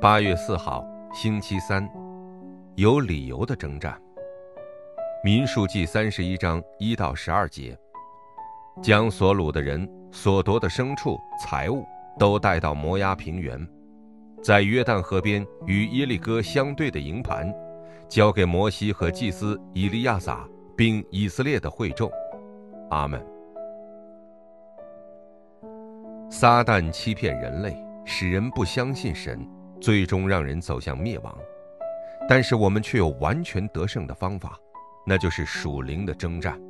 八月四号，星期三，有理由的征战。民数记三十一章一到十二节，将所掳的人、所夺的牲畜、财物都带到摩押平原，在约旦河边与耶利哥相对的营盘，交给摩西和祭司以利亚撒，并以色列的会众。阿门。撒旦欺骗人类，使人不相信神，最终让人走向灭亡。但是我们却有完全得胜的方法，那就是属灵的征战。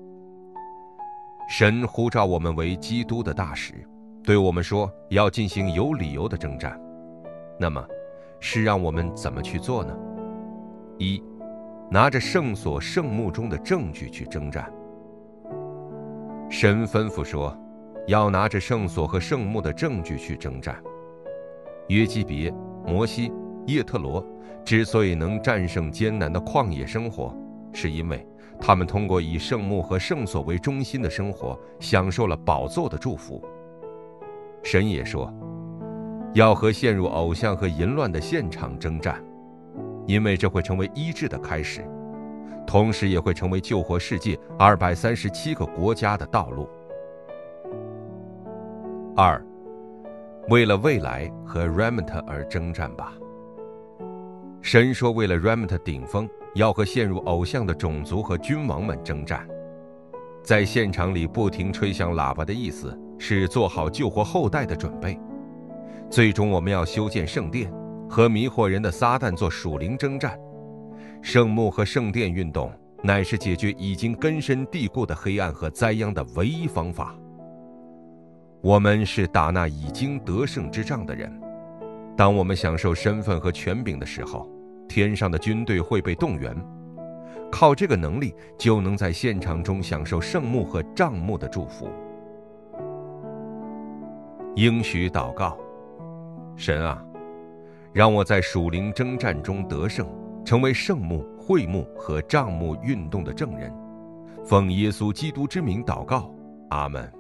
神呼召我们为基督的大使，对我们说要进行有理由的征战。那么，是让我们怎么去做呢？一，拿着圣所圣墓中的证据去征战。神吩咐说。要拿着圣所和圣墓的证据去征战。约基别、摩西、叶特罗之所以能战胜艰难的旷野生活，是因为他们通过以圣墓和圣所为中心的生活，享受了宝座的祝福。神也说，要和陷入偶像和淫乱的现场征战，因为这会成为医治的开始，同时也会成为救活世界二百三十七个国家的道路。二，为了未来和 Remnant 而征战吧。神说，为了 Remnant 顶峰，要和陷入偶像的种族和君王们征战。在现场里不停吹响喇叭的意思，是做好救活后代的准备。最终，我们要修建圣殿，和迷惑人的撒旦做属灵征战。圣墓和圣殿运动，乃是解决已经根深蒂固的黑暗和灾殃的唯一方法。我们是打那已经得胜之仗的人。当我们享受身份和权柄的时候，天上的军队会被动员。靠这个能力，就能在现场中享受圣幕和帐幕的祝福。应许祷告：神啊，让我在属灵征战中得胜，成为圣幕、会幕和帐幕运动的证人。奉耶稣基督之名祷告，阿门。